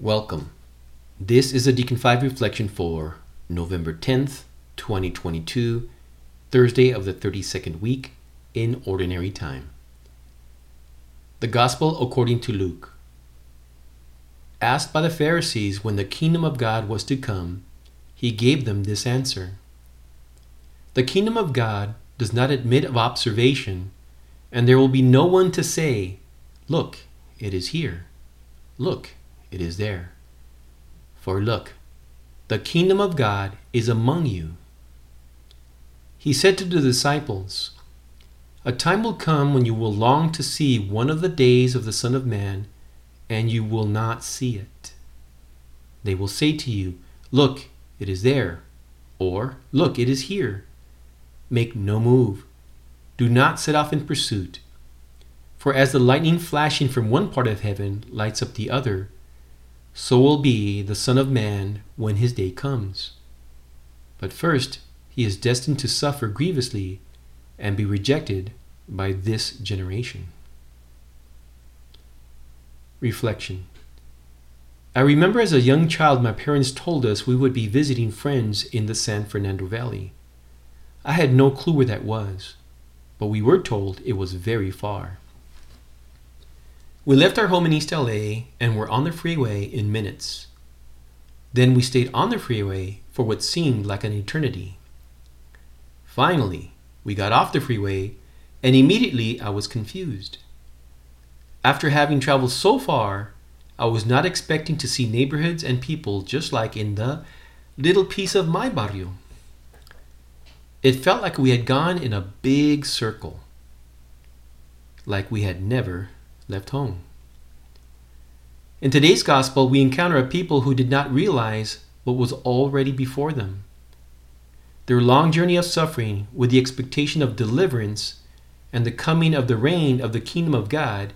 Welcome. This is a Deacon 5 reflection for November 10th, 2022, Thursday of the 32nd week in Ordinary Time. The Gospel according to Luke. Asked by the Pharisees when the kingdom of God was to come, he gave them this answer The kingdom of God does not admit of observation, and there will be no one to say, Look, it is here. Look, it is there. For look, the kingdom of God is among you. He said to the disciples, A time will come when you will long to see one of the days of the Son of Man, and you will not see it. They will say to you, Look, it is there, or Look, it is here. Make no move. Do not set off in pursuit. For as the lightning flashing from one part of heaven lights up the other, so will be the Son of Man when his day comes. But first, he is destined to suffer grievously and be rejected by this generation. Reflection I remember as a young child, my parents told us we would be visiting friends in the San Fernando Valley. I had no clue where that was, but we were told it was very far. We left our home in East LA and were on the freeway in minutes. Then we stayed on the freeway for what seemed like an eternity. Finally, we got off the freeway and immediately I was confused. After having traveled so far, I was not expecting to see neighborhoods and people just like in the little piece of my barrio. It felt like we had gone in a big circle, like we had never left home. In today's gospel, we encounter a people who did not realize what was already before them. Their long journey of suffering, with the expectation of deliverance and the coming of the reign of the kingdom of God,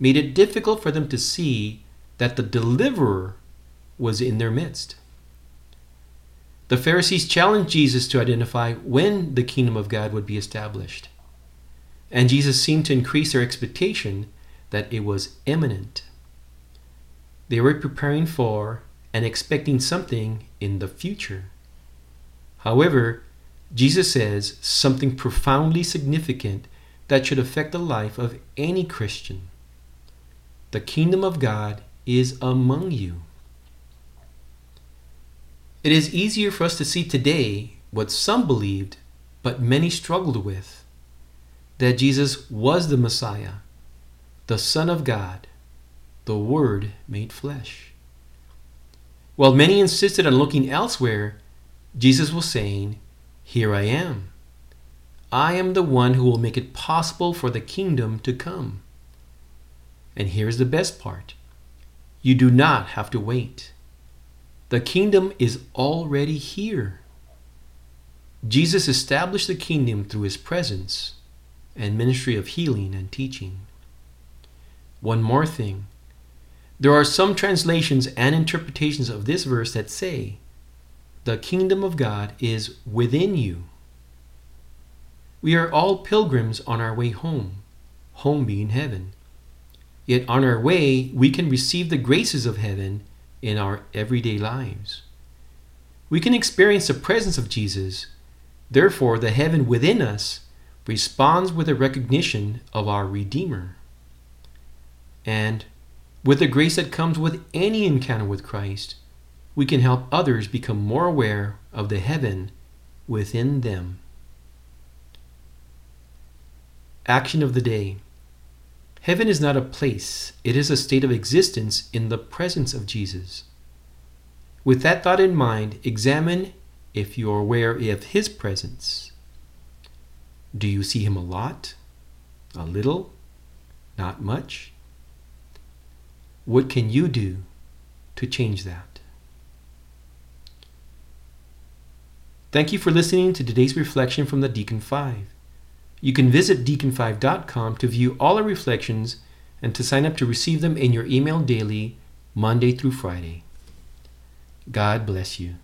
made it difficult for them to see that the deliverer was in their midst. The Pharisees challenged Jesus to identify when the kingdom of God would be established. And Jesus seemed to increase their expectation that it was imminent. They were preparing for and expecting something in the future. However, Jesus says something profoundly significant that should affect the life of any Christian. The kingdom of God is among you. It is easier for us to see today what some believed, but many struggled with that Jesus was the Messiah, the Son of God, the Word made flesh. While many insisted on looking elsewhere, Jesus was saying, Here I am. I am the one who will make it possible for the kingdom to come. And here's the best part you do not have to wait. The kingdom is already here. Jesus established the kingdom through his presence and ministry of healing and teaching. One more thing. There are some translations and interpretations of this verse that say, The kingdom of God is within you. We are all pilgrims on our way home, home being heaven. Yet on our way, we can receive the graces of heaven in our everyday lives. We can experience the presence of Jesus. Therefore, the heaven within us responds with a recognition of our Redeemer. And with the grace that comes with any encounter with Christ, we can help others become more aware of the heaven within them. Action of the day Heaven is not a place, it is a state of existence in the presence of Jesus. With that thought in mind, examine if you are aware of His presence. Do you see Him a lot? A little? Not much? What can you do to change that? Thank you for listening to today's reflection from the Deacon 5. You can visit deacon5.com to view all our reflections and to sign up to receive them in your email daily, Monday through Friday. God bless you.